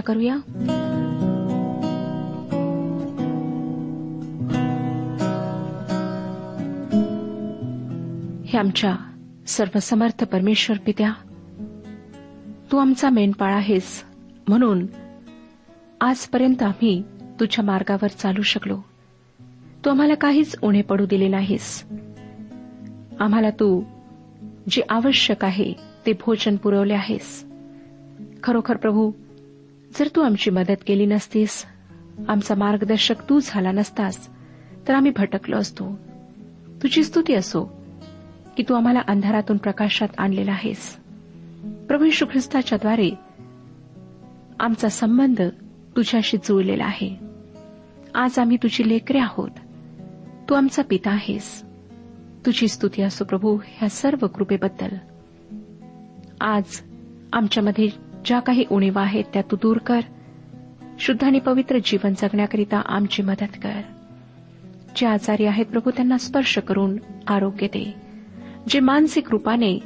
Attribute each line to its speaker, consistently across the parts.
Speaker 1: प्रार्थना करूया. हे आमच्या सर्वसमर्थ परमेश्वर पित्या तू आमचा मेंढपाळ आहेस म्हणून आजपर्यंत आम्ही तुझ्या मार्गावर चालू शकलो. तू आम्हाला काहीच उणे पडू दिले नाहीस. आम्हाला तू जे आवश्यक आहे ते भोजन पुरवले आहेस. खरोखर प्रभू जर तू आमची मदत केली नसतीस आमचा मार्गदर्शक तू झाला नसतास तर आम्ही भटकलो असतो. तुझी स्तुती असो की तू आम्हाला अंधारातून प्रकाशात आणलेला आहेस. प्रभू यशू ख्रिस्ताच्याद्वारे
Speaker 2: आमचा संबंध तुझ्याशी जुळलेला आहे. आज आम्ही तुझी लेकरे आहोत. तू आमचा पिता आहेस. तुझी स्तुती असो प्रभू ह्या सर्व कृपेबद्दल. आज आमच्यामध्ये ज्या काही उणीवा आहेत त्या तू दूर कर. शुद्ध आणि पवित्र जीवन जगण्याकरिता आमची मदत कर. जे आजारी आहेत प्रभू त्यांना स्पर्श करून आरोग्य दे. जे मानसिक रूपाने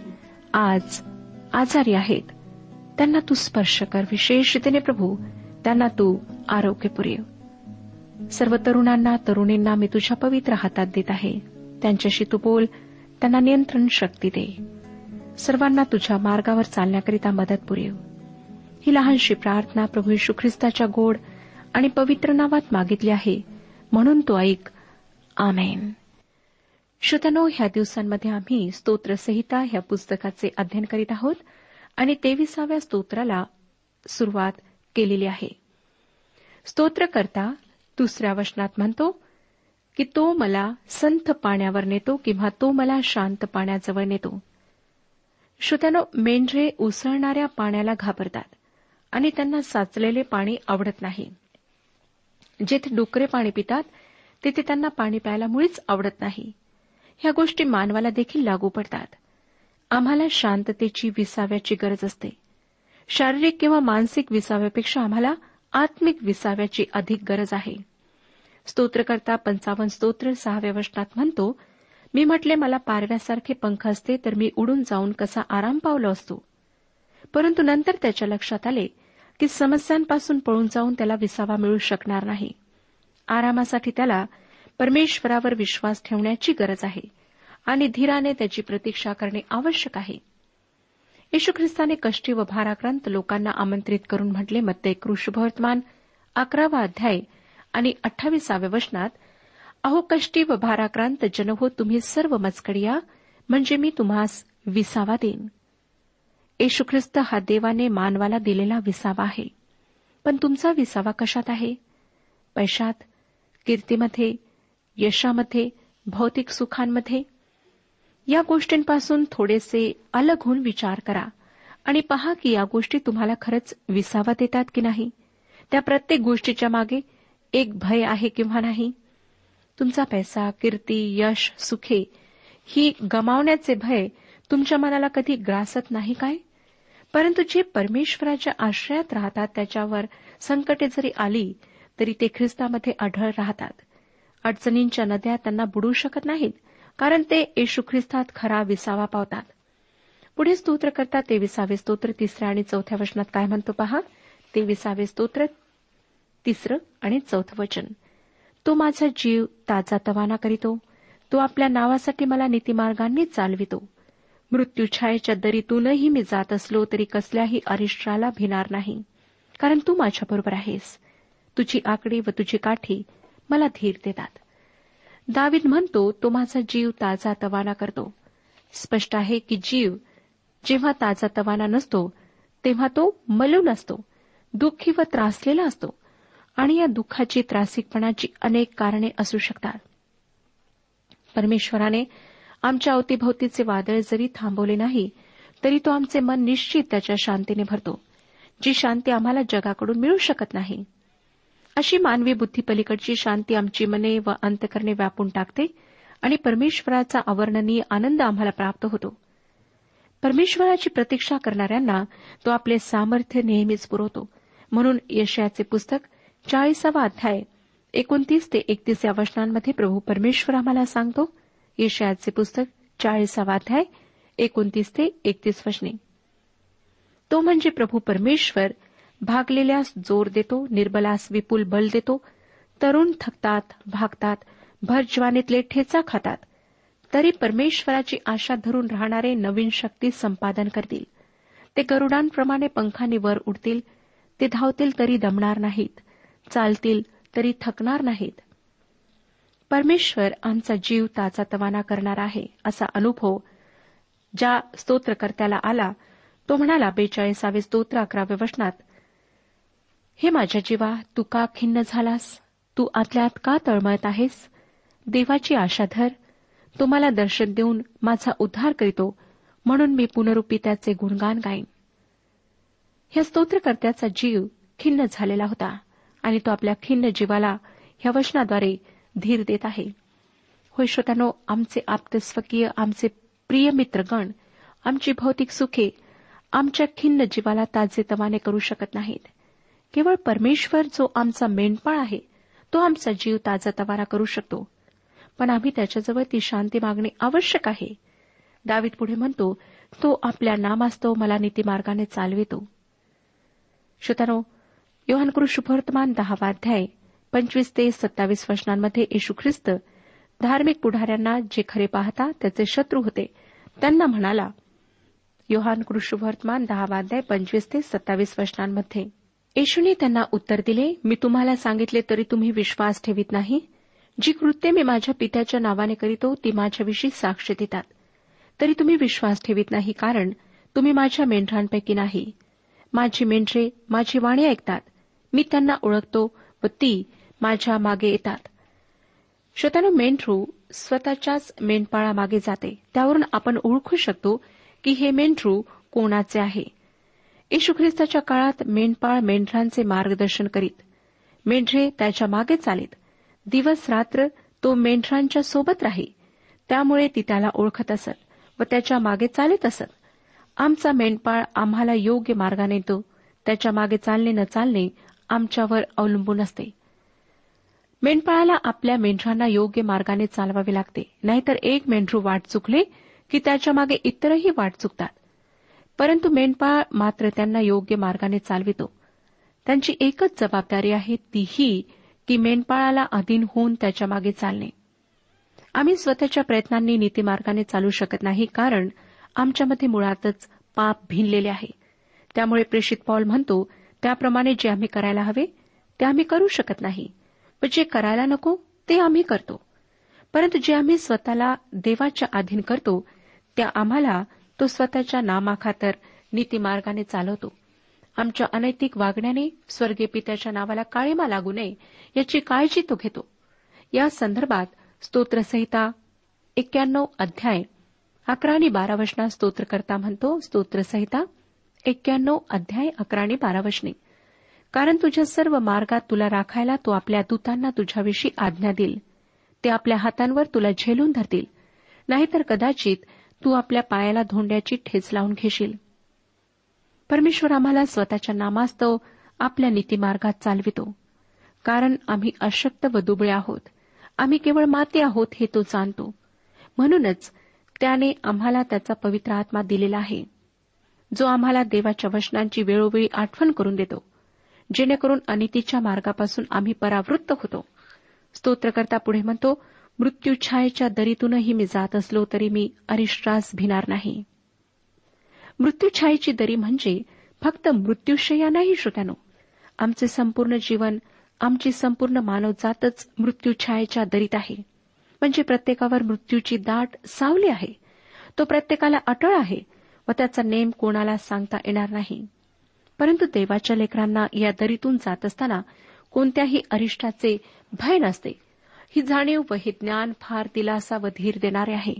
Speaker 2: आज आजारी आहेत त्यांना तू स्पर्श कर. विशेष रीतीने प्रभू त्यांना तू आरोग्य पुरेव. सर्व तरुणांना तरुणींना मी तुझ्या पवित्र हातात देत आहे. त्यांच्याशी तू बोल त्यांना नियंत्रण शक्ती दे. सर्वांना तुझ्या मार्गावर चालण्याकरिता मदत पुरेव. ही लहानशी प्रार्थना प्रभू यशू ख्रिस्ताच्या गोड आणि पवित्र नावात मागितली आहे. म्हणून तो ऐक. आमेन. श्रोत्यानो ह्या दिवसांमध्ये आम्ही स्तोत्रसंहिता ह्या पुस्तकाचे अध्ययन करीत आहोत आणि तेविसाव्या स्तोत्राला सुरुवात केलेली आहे. स्तोत्रकर्ता दुसऱ्या वचनात म्हणतो की तो मला संथ पाण्यावर नेतो किंवा तो मला शांत पाण्याजवळ नेतो. श्रोत्यानो मेंढरे उसळणाऱ्या पाण्याला घाबरतात. आणि त्यांना साचलेले पाणी आवडत नाही. जेथे डुकरे पाणी पितात तिथे त्यांना पाणी प्यायला मुळीच आवडत नाही. ह्या गोष्टी मानवाला देखील लागू पडतात. आम्हाला शांततेची विसाव्याची गरज असते. शारीरिक किंवा मानसिक विसाव्यापेक्षा आम्हाला आत्मिक विसाव्याची अधिक गरज आहे. स्तोत्रकर्ता पंचावन्न स्तोत्र सहाव्या वचनात म्हणतो मी म्हटले मला पारव्यासारखे पंख असते तर मी उडून जाऊन कसा आराम पावलो असतो? परंतु नंतर त्याच्या लक्षात आले की समस्यांपासून पळून जाऊन त्याला विसावा मिळू शकणार नाही. आरामासाठी त्याला परमेश्वरावर विश्वास ठेवण्याची गरज आहे आणि धीराने त्याची प्रतीक्षा करणे आवश्यक आहे. येशू ख्रिस्ताने कष्टी व भाराक्रांत लोकांना आमंत्रित करून म्हटले मत्ते कृषभवर्तमान अकरावा अध्याय आणि अठ्ठावीसाव्या वचनात अहो कष्टी व भाराक्रांत जन हो तुम्ही सर्व मजकडिया म्हणजे मी तुम्हास विसावा देईन. येशू ख्रिस्त हा देवाने मानवाला दिलेला विसावा आहे. पण तुमचा विसावा कशात आहे? पैशात कीर्तीमध्ये यशामध्ये भौतिक सुखांमध्ये? या गोष्टींपासून थोडेसे अलग होऊन विचार करा आणि पहा की या गोष्टी तुम्हाला खरंच विसावा देतात की नाही. त्या प्रत्येक गोष्टीच्या मागे एक भय आहे किंवा नाही? तुमचा पैसा कीर्ती यश सुखे ही गमावण्याचे भय तुमच्या मनाला कधी ग्रासत नाही काय? परंतु जे परमेश्वराच्या आश्रयात राहतात त्याच्यावर संकटे जरी आली तरी ते ख्रिस्तामध्ये आढळ राहतात. अडचणींच्या नद्या त्यांना बुडू शकत नाहीत कारण ते येशू ख्रिस्तात खरा विसावा पावतात. पुढे स्तोत्र करता ते विसावे स्तोत्र तिसऱ्या आणि चौथ्या वचनात काय म्हणतो पहा? ते विसावे स्तोत्र तिसरं आणि चौथं वचन. तो माझा जीव ताजा तवाना करीतो. तो आपल्या नावासाठी मला नीतिमार्गांनी चालवितो. मृत्यूछायेच्या दरीतूनही मी जात असलो तरी कसल्याही अरिष्ट्राला भिणार नाही. कारण तू माझ्याबरोबर आहेस. तुझी आकडी व तुझी काठी मला धीर देतात. दावीद म्हणतो तो माझा जीव ताजा तवाना करतो. स्पष्ट आहे की जीव जेव्हा ताजा तवाना नसतो तेव्हा तो मलून असतो दुःखी व त्रासलेला असतो आणि या दुःखाची त्रासिकपणाची अनेक कारणे असू शकतात. परमेश्वराने आमच्या अवतीभोवतीचे वादळ जरी थांबवले नाही तरी तो आमचे मन निश्चित त्याच्या शांतीने भरतो जी शांती आम्हाला जगाकडून मिळू शकत नाही. अशी मानवी बुद्धीपलीकडची शांती आमची मने व अंतकरणे व्यापून टाकते आणि परमेश्वराचा अवर्णनीय आनंद आम्हाला प्राप्त होतो. परमेश्वराची प्रतीक्षा करणाऱ्यांना तो आपले सामर्थ्य नेहमीच पुरवतो. म्हणून यशयाचे पुस्तक चाळीसावा अध्याय एकोणतीस ते एकतीस या वचनांमध्ये प्रभू परमेश्वर आम्हाला सांगतो यशयाचे पुस्तक चाळीसावा अध्याय एकोणतीस ते एकतीस वचने. तो म्हणजे प्रभू परमेश्वर भागलेल्यास जोर देतो निर्बलास विपुल बल देतो तरुण थकतात भागतात भर ज्वानीतले ठेचा खातात. तरी परमेश्वराची आशा धरून राहणारे नवीन शक्ती संपादन करतील. ते गरुडांप्रमाणे पंखांनी वर उडतील ते धावतील तरी दमणार नाहीत चालतील तरी थकणार नाहीत. परमेश्वर आमचा जीव ताचा तवाना करणार आहे असा अनुभव ज्या स्तोत्रकर्त्याला आला तो म्हणाला बेचाळीसावे स्तोत्र अकराव्या वचनात हे माझ्या जीवा तू का खिन्न झालास? तू आतल्यात का तळमळत आहेस? देवाची आशा धर. तुम्हाला दर्शन देऊन माझा उद्धार करीतो म्हणून मी पुनरुपी त्याचे गुणगान गाईन. ह्या स्तोत्रकर्त्याचा जीव खिन्न झालेला होता आणि तो आपल्या खिन्न जीवाला ह्या वचनाद्वारे धीर देत आहे. होय श्रोत्यानो आमचे आप्तस्वकीय आमचे प्रिय मित्रगण आमची भौतिक सुखे आमच्या खिन्न जीवाला ताजेतवाने करू शकत नाहीत. केवळ परमेश्वर जो आमचा मेंढपाळ आहे तो आमचा जीव ताजातवारा करू शकतो. पण आम्ही त्याच्याजवळ ती शांती मागणे आवश्यक आहे. दावीत पुढे म्हणतो तो आपल्या नामास्तव मला नीतीमार्गाने चालवितो. श्रोतानो योहानकृ शुभवर्तमान दहावा अध्याय पंचवीस ते सत्तावीस वचनांमध्ये येशू ख्रिस्त धार्मिक पुढाऱ्यांना जे खरे पाहता त्याचे शत्रू होते. त्यांना म्हणाला योहान कृष्णवर्तमान दहावाध्याय पंचवीस ते सत्तावीस वचनांमध्ये येशूने त्यांना उत्तर दिले मी तुम्हाला सांगितले तरी तुम्ही विश्वास ठेवित नाही. जी कृत्ये मी माझ्या पित्याच्या नावाने करीतो ती माझ्याविषयी साक्ष देतात. तरी तुम्ही विश्वास ठेवित नाही कारण तुम्ही माझ्या मेंढरांपैकी नाही. माझी मेंढरे माझी वाणी ऐकतात. मी त्यांना ओळखतो व ती माझ्या मागे येतात. श्रोत्यानं मेंढरू स्वतःच्याच मेंढपाळामागे जाते. त्यावरून आपण ओळखू शकतो की हे मेंढरू कोणाचे आहे. येशू ख्रिस्ताच्या काळात मेंढपाळ मेंढरांचे मार्गदर्शन करीत. मेंढरे त्याच्यामागे चालित. दिवस रात्र तो मेंढरांच्या सोबत राही. त्यामुळे ती त्याला ओळखत असत व त्याच्यामागे चालित असत. आमचा मेंढपाळ आम्हाला योग्य मार्गाने तो त्याच्यामागे चालणे न चालणे आमच्यावर अवलंबून असते. मेंढपाळाला आपल्या मेंढरांना योग्य मार्गाने चालवावे लागते. नाहीतर एक मेंढरू वाट चुकले की त्याच्यामागे इतरही वाट चुकतात. परंतु मेंढपाळ मात्र त्यांना योग्य मार्गाने चालवितो. त्यांची एकच जबाबदारी आहे तीही की मेंढपाळाला अधीन होऊन त्याच्यामागे चालणे. आम्ही स्वतःच्या प्रयत्नांनी नीतीमार्गाने चालू शकत नाही कारण आमच्यामध्ये मुळातच पाप भिनलेले आहे. त्यामुळे प्रेषित पॉल म्हणतो त्याप्रमाणे जे आम्ही करायला हवे ते आम्ही करू शकत नाही. व जे करायला नको ते आम्ही करतो. परंतु जे आम्ही स्वतःला देवाच्या अधीन करतो त्या आम्हाला तो स्वतःच्या नामाखातर नीतीमार्गाने चालवतो. आमच्या अनैतिक वागण्याने स्वर्गीय पित्याच्या नावाला काळीमा लागू नये याची काळजी तो घेतो. या संदर्भात स्तोत्रसंहिता एक्क्याण्णव अध्याय अकरा आणि बारा वचनात स्तोत्रकर्ता म्हणतो स्तोत्रसंहिता एक्क्याण्णव अध्याय अकरा आणि बारा वचने. कारण तुझ्या सर्व मार्गात तुला राखायला तो आपल्या दूतांना तुझ्याविषयी आज्ञा देईल. ते आपल्या हातांवर तुला झेलून धरतील. नाहीतर कदाचित तू आपल्या पायाला धोंड्याची ठेच लावून घेशील. परमेश्वर आम्हाला स्वतःच्या नामास्तव आपल्या नीतीमार्गात चालवितो. कारण आम्ही अशक्त व दुबळे आहोत. आम्ही केवळ माते आहोत हे तो जाणतो. म्हणूनच त्याने आम्हाला त्याचा पवित्र आत्मा दिलेला आहे. जो आम्हाला देवाच्या वचनांची वेळोवेळी आठवण करून देतो. जेणेकरून अनितीच्या मार्गापासून आम्ही परावृत्त होतो. स्तोत्रकर्ता पुढे म्हणतो मृत्यूछायेच्या दरीतूनही मी जात असलो तरी मी अरिष्ट्रास भिणार नाही. मृत्यूछायेची दरी म्हणजे फक्त मृत्यूशया नाही श्रोत्यानो. आमचे संपूर्ण जीवन आमची संपूर्ण मानवजातच मृत्यूछायेच्या दरीत आहे. म्हणजे प्रत्येकावर मृत्यूची दाट सावली आहे. तो प्रत्येकाला अटळ आहे व त्याचा नेम कोणाला सांगता येणार नाही. परंतु देवाच्या लेकरांना या दरीतून जात असताना कोणत्याही अरिष्टाचे भय नसते. ही जाणीव व हे ज्ञान फार दिलासा व धीर देणारे आहे.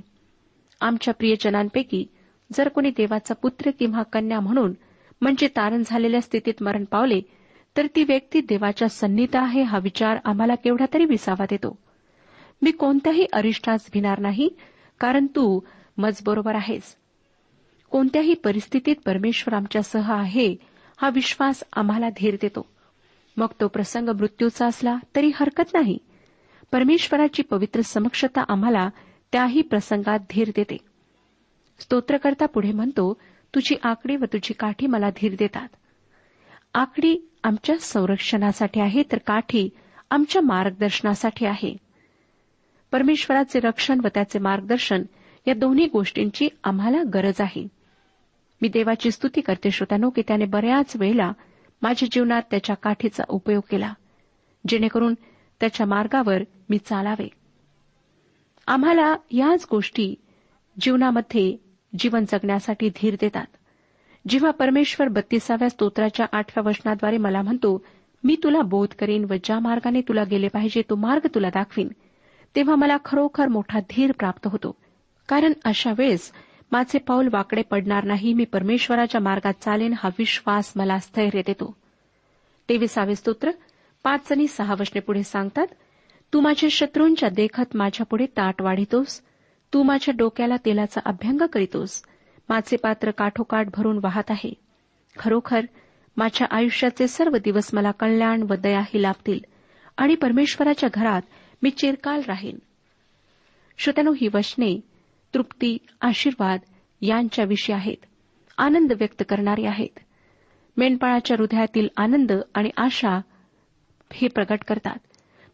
Speaker 2: आमच्या प्रियजनांपैकी जर कोणी देवाचा पुत्र किंवा कन्या म्हणून म्हणजे तारण झालेल्या स्थितीत मरण पावले तर ती व्यक्ती देवाच्या सन्नीत आहे हा विचार आम्हाला केवढा तरी विसावा देतो. मी कोणत्याही अरिष्टास भिणार नाही कारण तू मजबरोबर आहेस. कोणत्याही परिस्थितीत परमेश्वर आमच्यासह आहे हा विश्वास आम्हाला धीर देतो. मग तो प्रसंग मृत्यूचा असला तरी हरकत नाही. परमेश्वराची पवित्र समक्षता आम्हाला त्याही प्रसंगात धीर देते. स्तोत्रकर्ता पुढे म्हणतो तुझी आकडी व तुझी काठी मला धीर देतात. आकडी आमच्या संरक्षणासाठी आहे तर काठी आमच्या मार्गदर्शनासाठी आहे. परमेश्वराचे रक्षण व त्याचे मार्गदर्शन या दोन्ही गोष्टींची आम्हाला गरज आहे. मी देवाची स्तुती करते श्रोत्यानो की त्याने बऱ्याच वेळेला माझ्या जीवनात त्याच्या काठीचा उपयोग केला जेणेकरून त्याच्या मार्गावर मी चालावे. आम्हाला याच गोष्टी जीवनामध्ये जीवन जगण्यासाठी धीर देतात. जेव्हा परमेश्वर बत्तीसाव्या स्तोत्राच्या आठव्या वचनाद्वारे मला म्हणतो मी तुला बोध करीन व ज्या मार्गाने तुला गेले पाहिजे तो मार्ग तुला दाखवीन तेव्हा मला खरोखर मोठा धीर प्राप्त होतो. कारण अशा वेळेस माझे पाऊल वाकडे पडणार नाही मी परमेश्वराच्या मार्गात चालेन हा विश्वास मला स्थैर्य देतो. तेविसावे स्तोत्र पाच आणि सहा वचने पुढे सांगतात तू माझ्या शत्रूंच्या देखत माझ्यापुढे ताट वाढितोस. तू माझ्या डोक्याला तेलाचा अभ्यंग करीतोस. माझे पात्र काठोकाठ भरून वाहत आहे. खरोखर माझ्या आयुष्याचे सर्व दिवस मला कल्याण व दयाही लाभतील आणि परमेश्वराच्या घरात मी चिरकाल राहीन. श्रोत्यानो ही वचने तृप्ती आशीर्वाद यांच्याविषयी आहेत. आनंद व्यक्त करणारे आहेत. मेंढपाळाच्या हृदयातील आनंद आणि आशा हे प्रकट करतात.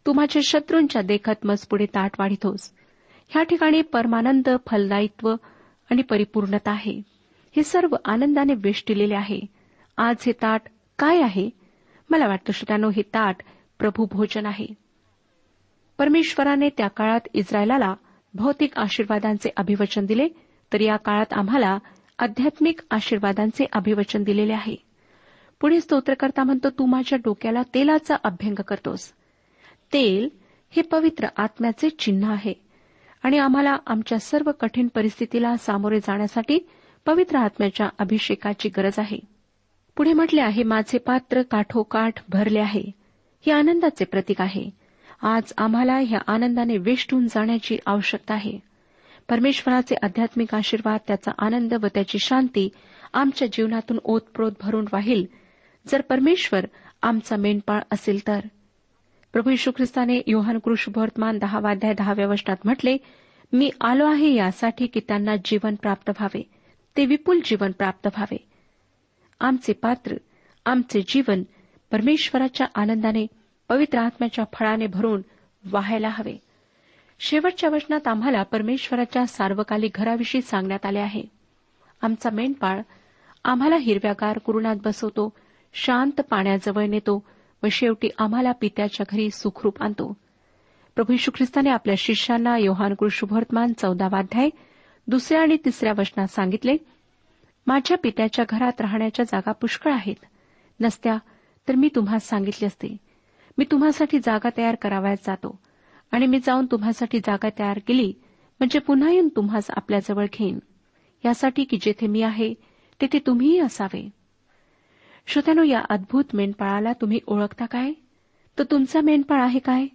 Speaker 2: तू माझ्या शत्रूंच्या देखत मज पुढे ताट वाढितोस. ह्या ठिकाणी परमानंद फलदायित्व आणि परिपूर्णता आहे. हे सर्व आनंदाने वेष्टिलेले आहे. आज हे ताट काय आहे? मला वाटतं श्रोत्यानो हे ताट प्रभू भोजन आहे. परमेश्वराने त्या काळात इस्रायलाला भौतिक आशीर्वादांचे अभिवचन दिले तर या काळात आम्हाला आध्यात्मिक आशीर्वादांचे अभिवचन दिलेले आहे. पुढे स्तोत्रकर्ता म्हणतो तू माझ्या डोक्याला तेलाचा अभ्यंग करतोस. तेल हे पवित्र आत्म्याचे चिन्ह आहे आणि आम्हाला आमच्या सर्व कठीण परिस्थितीला सामोरे जाण्यासाठी पवित्र आत्म्याच्या अभिषेकाची गरज आहे. पुढे म्हटले आहे माझे पात्र काठोकाठ भरले आहे. हे आनंदाचे प्रतीक आहे. आज आम्हाला ह्या आनंदाने वेष्टून जाण्याची आवश्यकता आहे. परमेश्वराचे आध्यात्मिक आशीर्वाद त्याचा आनंद व त्याची शांती आमच्या जीवनातून ओतप्रोत भरून राहील. जर परमेश्वर आमचा मेंढपाळ असेल तर. प्रभू यशू ख्रिस्ताने योहान कृष्णवर्तमान दहावाध्याय दहाव्या वचनात म्हटले मी आलो आहे यासाठी की त्यांना जीवन प्राप्त व्हावे. ते विपुल जीवन प्राप्त व्हावे. आमचे पात्र आमचे जीवन परमेश्वराच्या आनंदाने पवित्र आत्म्याच्या फळाने भरून वाहायला हवे. शेवटच्या वचनात आम्हाला परमेश्वराच्या सार्वकालिक घराविषयी सांगण्यात आले आहे. आमचा मेंढपाळ आम्हाला हिरव्यागार कुरुणात बसवतो शांत पाण्याजवळ नेतो व शेवटी आम्हाला पित्याच्या घरी सुखरूप आणतो. प्रभू यशू ख्रिस्ताने आपल्या शिष्यांना योहान शुभवर्तमान चौदावाध्याय दुसऱ्या आणि तिसऱ्या वचनात सांगितले माझ्या पित्याच्या घरात राहण्याच्या जागा पुष्कळ आहेत. नसत्या तर मी तुम्हाला सांगितले असते. मी तुम्हासाठी जागा तयार करावयास जातो. आणि मी जाऊन तुम्हासाठी जागा तयार केली म्हणजे पुन्हा येऊन तुम्हास आपल्याजवळ घेईन. यासाठी की जेथे मी आहे तेथे तुम्हीही असावे. श्रोत्यानो या अद्भुत मेंढपाळाला तुम्ही ओळखता काय? तो तुमचा मेंढपाळ आहे काय?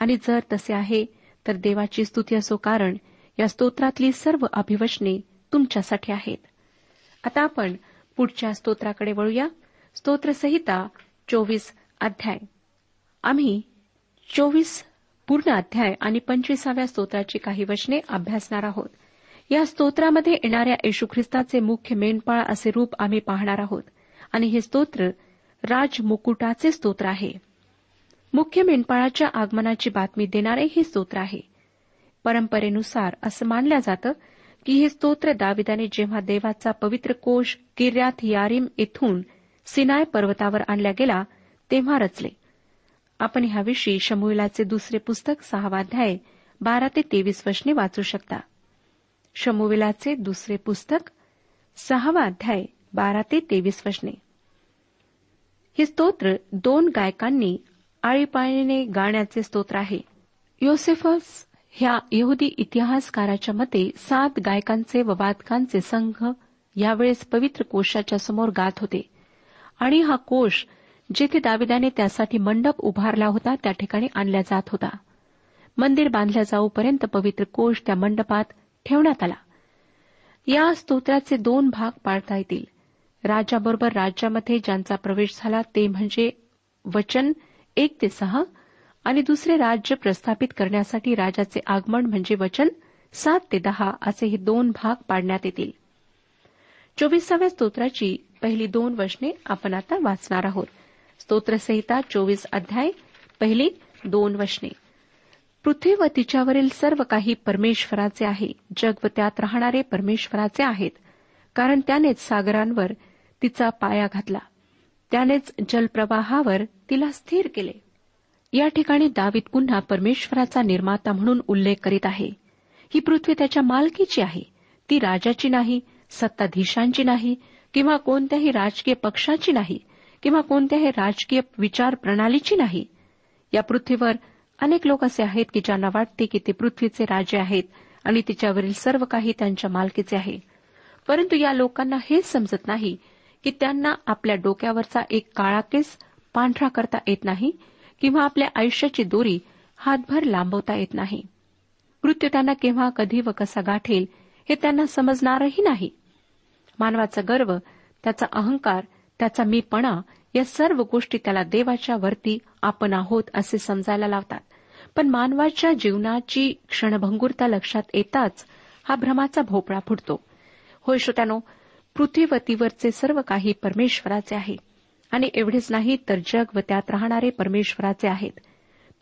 Speaker 2: आणि जर तसे आहे तर देवाची स्तुती असो कारण या स्तोत्रातली सर्व अभिवचने तुमच्यासाठी आहेत. आता आपण पुढच्या स्तोत्राकडे वळूया. स्तोत्रसहिता चोवीस अध्याय. आम्ही चोवीस पूर्ण अध्याय आणि पंचवीसाव्या स्तोत्राची काही वचने अभ्यासणार आहोत. या स्तोत्रामध्ये येणाऱ्या येशू ख्रिस्ताचे मुख्य मेंढपाळ असे रूप आम्ही पाहणार आहोत. आणि हे स्तोत्र राजमुकुटाचे स्तोत्र आहे. मुख्य मेंढपाळाच्या आगमनाची बातमी देणारे हे स्तोत्र आहे. परंपरेनुसार असं मानलं जातं की हे स्तोत्र दाविदाने जेव्हा देवाचा पवित्र कोश किर्यात यारीम येथून सिनाय पर्वतावर आणला गेला तेव्हा रचले. आपण ह्याविषयी शमुलाचे दुसरे पुस्तक सहावाध्याय बारा ते तेवीस वचने वाचू शकता. शमुविलाचे दुसरे पुस्तक सहावा अध्याय बारा ते तेवीस वचने. हे स्तोत्र दोन गायकांनी आळीपाळीने गाण्याचे स्तोत्र आहे. योसेफस ह्या यहुदी इतिहासकाराच्या मते सात गायकांचे व वादकांचे संघ यावेळेस पवित्र कोशाच्या समोर गात होते. आणि हा कोश जेथे दाविदाने त्यासाठी मंडप उभारला होता त्या ठिकाणी आणला जात होता. मंदिर बांधल्या जाऊपर्यंत पवित्र कोश त्या मंडपात ठेवण्यात आला. या स्तोत्राचे दोन भाग पाळता येतील. राजाबरोबर राज्यामध्ये ज्यांचा प्रवेश झाला ते म्हणजे वचन एक ते सहा आणि दुसरे राज्य प्रस्थापित करण्यासाठी राजाचे आगमन म्हणजे वचन सात ते दहा असे हे दोन भाग पाडण्यात येतील. चोवीसाव्या स्तोत्राची पहिली दोन वचने आपण आता वाचणार आहोत. स्तोत्रसहिता चोवीस अध्याय पहिली दोन वशने. पृथ्वी व तिच्यावरील सर्व काही परमेश्वराचे आहे. जग व त्यात राहणारे परमेश्वराचे आहेत. कारण त्यानेच सागरांवर तिचा पाया घातला. त्यानेच जलप्रवाहावर तिला स्थिर केले. या ठिकाणी दावीत पुन्हा परमेश्वराचा निर्माता म्हणून उल्लेख करीत आहे. ही पृथ्वी त्याच्या मालकीची आहे. ती राजाची नाही सत्ताधीशांची नाही किंवा कोणत्याही राजकीय पक्षाची नाही. किंवा कोणत्याही राजकीय विचार प्रणालीची नाही. या पृथ्वीवर अनेक लोक असे आहेत की ज्यांना वाटते की ते पृथ्वीचे राजे आहेत आणि तिच्यावरील सर्व काही त्यांच्या मालकीचे आहे. परंतु या लोकांना हेच समजत नाही की त्यांना आपल्या डोक्यावरचा एक काळा केस पांढरा करता येत नाही किंवा आपल्या आयुष्याची दोरी हातभर लांबवता येत नाही. मृत्यू त्यांना केव्हा कधी व कसा गाठेल हे त्यांना समजणारही नाही. मानवाचा गर्व त्याचा अहंकार त्याचा मीपणा या सर्व गोष्टी त्याला देवाच्या वरती आपण आहोत असे समजायला लावतात. पण मानवाच्या जीवनाची क्षणभंगुरता लक्षात येताच हा भ्रमाचा भोपळा फुटतो. होय श्रोत्यानो पृथ्वीवतीवरचे सर्व काही परमेश्वराचे आहे. आणि एवढेच नाही तर जग व त्यात राहणारे परमेश्वराचे आहेत.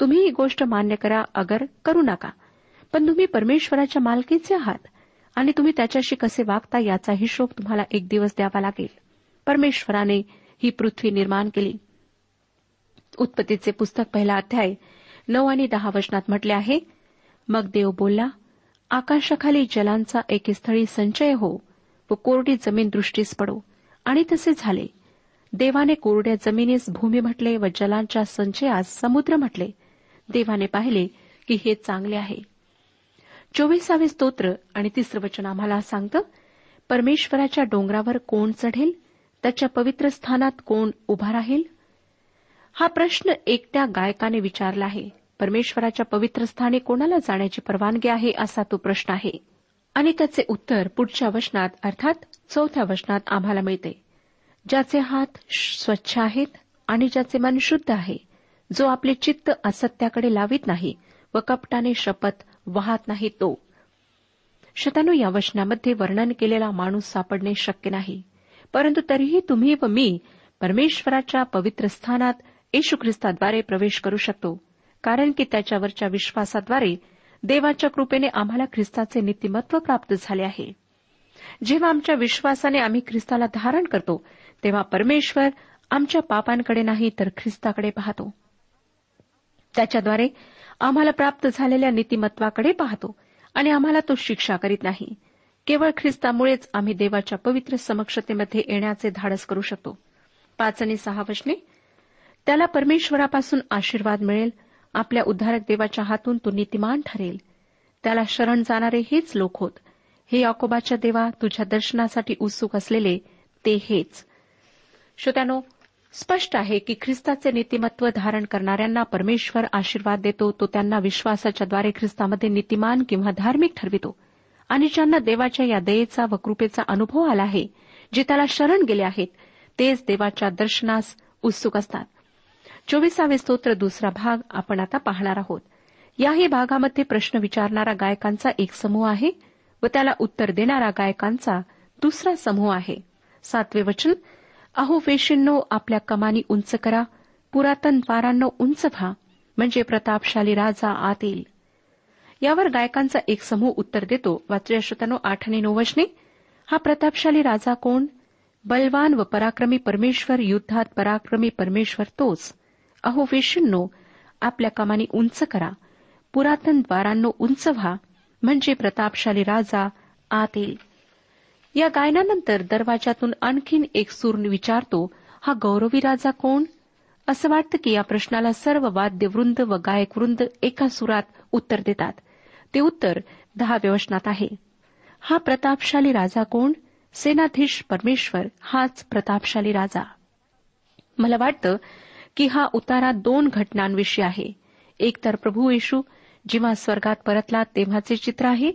Speaker 2: तुम्ही ही गोष्ट मान्य करा अगर करू नका. पण तुम्ही परमेश्वराच्या मालकीचे आहात. आणि तुम्ही त्याच्याशी कसे वागता याचा हिशोब तुम्हाला एक दिवस द्यावा लागेल. परमेश्वराने ही पृथ्वी निर्माण केली. उत्पत्तीचे पुस्तक पहिला अध्याय नऊ आणि दहा वचनात म्हटले आहे मग देव बोलला आकाशाखाली जलांचा एके स्थळी संचय हो व कोरडी जमीन दृष्टीस पडो. आणि तसे झाले. देवाने कोरड्या जमिनीस भूमी म्हटले व जलांच्या संचयास समुद्र म्हटले. देवाने पाहिले की हे चांगले आहे. चोवीसावे स्तोत्र आणि तिसरं वचन आम्हाला सांगतं परमेश्वराच्या डोंगरावर कोण चढेल? त्याच्या पवित्र स्थानात कोण उभा राहील? हा प्रश्न एकट्या गायकाने विचारला आहे. परमेश्वराच्या पवित्र स्थानी कोणाला जाण्याची परवानगी आहे असा तो प्रश्न आहे. आणि त्याचे उत्तर पुढच्या वचनात अर्थात चौथ्या वचनात आम्हाला मिळते. ज्याचे हात स्वच्छ आहेत आणि ज्याचे मन शुद्ध आहे जो आपले चित्त असत्याकडे लावित नाही व कपटाने शपथ वाहत नाही तो. शतानू या वचनामध्ये वर्णन केलेला माणूस सापडणे शक्य नाही. परंतु तरीही तुम्ही व मी परमेश्वराच्या पवित्र स्थानात येशू ख्रिस्ताद्वारे प्रवेश करू शकतो. कारण की त्याच्यावरच्या विश्वासाद्वारे देवाच्या कृपेने आम्हाला ख्रिस्ताचे नीतिमत्व प्राप्त झाले आहे. जेव्हा आमच्या विश्वासाने आम्ही ख्रिस्ताला धारण करतो तेव्हा परमेश्वर आमच्या पापांकडे नाही तर ख्रिस्ताकडे पाहतो. त्याच्याद्वारे आम्हाला प्राप्त झालेल्या नीतिमत्वाकडे पाहतो आणि आम्हाला तो शिक्षा करीत नाही. केवळ ख्रिस्तामुळेच आम्ही देवाच्या पवित्र समक्षतेमध्ये येण्याचे धाडस करू शकतो. पाच आणि सहा वचने. त्याला परमेश्वरापासून आशीर्वाद मिळेल आपल्या उद्धारक देवाच्या हातून तो नीतिमान ठरेल. त्याला शरण जाणारे हेच लोक होत. हे याकोबाच्या देवा तुझ्या दर्शनासाठी उत्सुक असलेले ते हेच. श्रोत्यानो स्पष्ट आहे की ख्रिस्ताचे नीतिमत्व धारण करणाऱ्यांना परमेश्वर आशीर्वाद देतो तो त्यांना विश्वासाच्याद्वारे ख्रिस्तामध्ये नीतिमान किंवा धार्मिक ठरवितो. आणि ज्यांना देवाच्या या दयेचा व कृपेचा अनुभव आला आहे जे त्याला शरण गेले आहेत तेच देवाच्या दर्शनास उत्सुक असतात. चोवीसावे स्तोत्र दुसरा भाग आपण आता पाहणार आहोत. याही भागामध्ये प्रश्न विचारणारा गायकांचा एक समूह आहे व त्याला उत्तर देणारा गायकांचा दुसरा समूह आहे. सातवे वचन अहो वेशींनो आपल्या कमानी उंच करा पुरातन पारांनो उंच व्हा म्हणजे प्रतापशाली राजा आत येईल. यावर गायकांचा एक समूह उत्तर देतो. वाचूया श्रोत्यानो आठ आणि नऊ वचने हा प्रतापशाली राजा कोण? बलवान व पराक्रमी परमेश्वर युद्धात पराक्रमी परमेश्वर तोच. अहो विष्णू आपल्या कामानी उंच करा. पुरातन द्वारांनो उंच व्हा. म्हणजे प्रतापशाली राजा आत येईल. या गायनानंतर दरवाजातून आणखीन एक सूर विचारतो हा गौरवी राजा कोण? असं वाटतं की या प्रश्नाला सर्व वाद्यवृंद व गायकवृंद एका सुरात उत्तर देतात. ते उत्तर दहा वचनात आहे. हा प्रतापशाली राजा कोण? सेनाधीश परमेश्वर हाच प्रतापशाली राजा. मला वाटतं की हा उतारा दोन घटनांविषयी आहे. एक तर प्रभू येशू जेव्हा स्वर्गात परतला तेव्हाचे चित्र आहे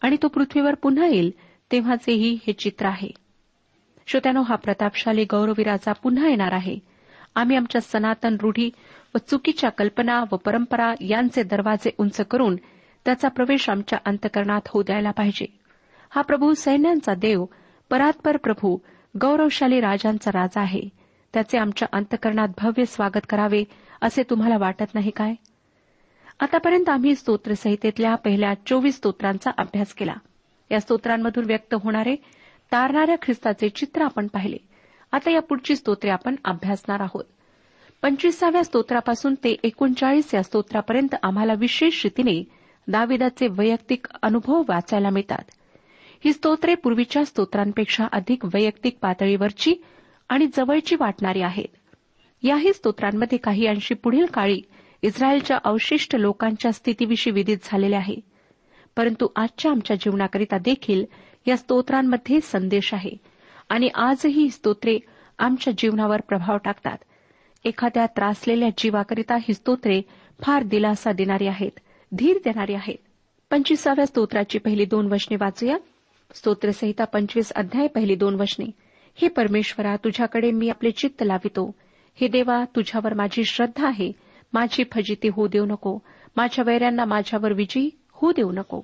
Speaker 2: आणि तो पृथ्वीवर पुन्हा येईल तेव्हाचेही हे चित्र आहे. श्रोत्यानो हा प्रतापशाली गौरवी राजा पुन्हा येणार आहे. आम्ही आमच्या सनातन रूढी व चुकीच्या कल्पना व परंपरा यांचे दरवाजे उंच करून त्याचा प्रवेश आमच्या अंतकरणात होऊ द्यायला पाहिजे. हा प्रभू सैन्यांचा देव परात्पर प्रभू गौरवशाली राजांचा राजा आहे. त्याचे आमच्या अंतकरणात भव्य स्वागत करावे असे तुम्हाला वाटत नाही काय? आतापर्यंत आम्ही स्तोत्रसंहितेतल्या पहिल्या चोवीस स्तोत्रांचा अभ्यास केला. या स्तोत्रांमधून व्यक्त होणारे तारणाऱ्या ख्रिस्ताचे चित्र आपण पाहिले. आता या पुढची स्तोत्रे आपण अभ्यासणार आहोत. पंचवीसाव्या स्तोत्रापासून ते एकोणचाळीस या स्तोत्रापर्यंत आम्हाला विशेष रीतीने दाविदाचे वैयक्तिक अनुभव वाचायला मिळतात. ही स्तोत्रे पूर्वीच्या स्तोत्रांपेक्षा अधिक वैयक्तिक पातळीवरची आणि जवळची वाटणारी आहेत. याही स्तोत्रांमध्ये काही अंशी पुढील काळी इस्रायलच्या अवशिष्ट लोकांच्या स्थितीविषयी विदित झालेले आहे. परंतु आजच्या आमच्या जीवनाकरिता देखील या स्तोत्रांमध्ये संदेश आहे आणि आजही ही स्तोत्रे आमच्या जीवनावर प्रभाव टाकतात. एखाद्या त्रासलेल्या जीवाकरिता ही स्तोत्रे फार दिलासा देणारी आहेत. धीर देणारी आहेत. पंचवीसाव्या स्तोत्राची पहिली दोन वचने वाचूया. स्तोत्रसहिता पंचवीस अध्याय पहिली दोन वचने. हे परमेश्वरा तुझ्याकडे मी आपले चित्त लावितो. हे देवा तुझ्यावर माझी श्रद्धा आहे. माझी फजिती होऊ देऊ नको. माझ्या वैऱ्यांना माझ्यावर विजयी होऊ देऊ नको.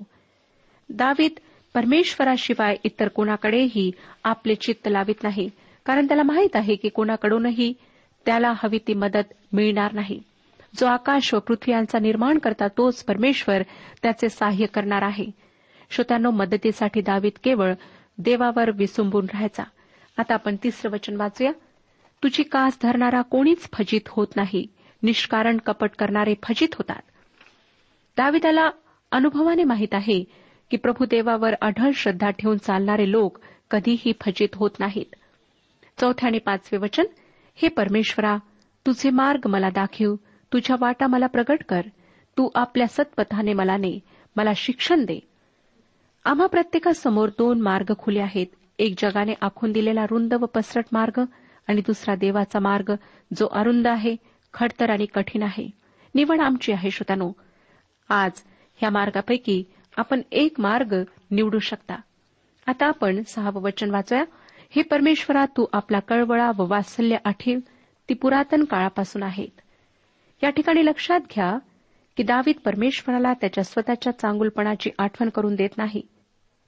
Speaker 2: दावीद परमेश्वराशिवाय इतर कोणाकडेही आपले चित्त लावित नाही. कारण त्याला माहीत आहे की कोणाकडूनही त्याला हवी ती मदत मिळणार नाही. जो आकाश व पृथ्वी यांचा निर्माण करता तोच परमेश्वर त्याचे सहाय्य करणार आहे. श्रोत्यांनो मदतीसाठी दावीत केवळ देवावर विसंबून राहायचा. आता आपण तिसरं वचन वाचूया. तुझी कास धरणारा कोणीच फजित होत नाही. निष्कारण कपट करणारे फजित होतात. दाविदाला अनुभवाने माहीत आहे की प्रभू देवावर अढळ श्रद्धा ठेवून चालणारे लोक कधीही फजित होत नाहीत. चौथ्या आणि पाचवे वचन हे परमेश्वरा तुझे मार्ग मला दाखव. तुझ्या वाटा मला प्रगट कर. तू आपल्या सत्पथाने मला ने मला शिक्षण दे. आम्हा प्रत्येकासमोर दोन मार्ग खुले आहेत. एक जगाने आखून दिलेला रुंद व पसरट मार्ग आणि दुसरा देवाचा मार्ग जो अरुंद आहे खडतर आणि कठीण आहे. निवड आमची आहे श्रोतानो. आज ह्या मार्गापैकी आपण एक मार्ग निवडू शकता. आता आपण सहावं वचन वाचूया. हे परमेश्वरा तू आपला कळवळा व वात्सल्य आठीव ती पुरातन काळापासून आहेत. या ठिकाणी लक्षात घ्या की दावीद परमेश्वराला त्याच्या स्वतःच्या चांगुलपणाची आठवण करून देत नाही.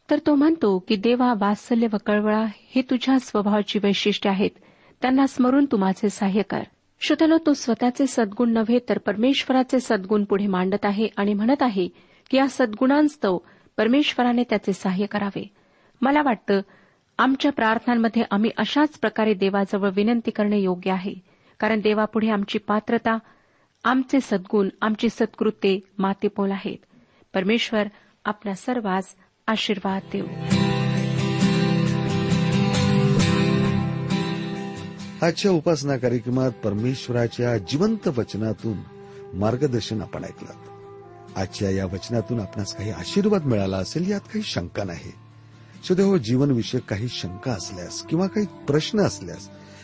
Speaker 2: तर तो म्हणतो की देवा वात्सल्य व कळवळा हे तुझ्या स्वभावाची वैशिष्ट्य आहेत. त्यांना स्मरून तू माझे सहाय्य कर. श्रोत्याला तो स्वतःचे सद्गुण नव्हे तर परमेश्वराचे सद्गुण पुढे मांडत आहे आणि म्हणत आहे की या सद्गुणांस्तव परमेश्वराने त्याचे सहाय्य करावे. मला वाटतं आमच्या प्रार्थनांमध्ये आम्ही अशाच प्रकारे देवाजवळ विनंती करणे योग्य आहे. कारण देवापुढे आमची पात्रता आमचे सद्गुण आमची सत्कृत्ये मातेपोल आहेत. परमेश्वर आपल्या सर्वांस आशीर्वाद देऊ.
Speaker 3: आजच्या उपासना कार्यक्रमात परमेश्वराच्या जिवंत वचनातून मार्गदर्शन आपण ऐकलं. आजच्या या वचनातून आपणास काही आशीर्वाद मिळाला असेल यात काही शंका नाही. सदैव जीवनविषयक काही शंका असल्यास किंवा काही प्रश्न असल्यास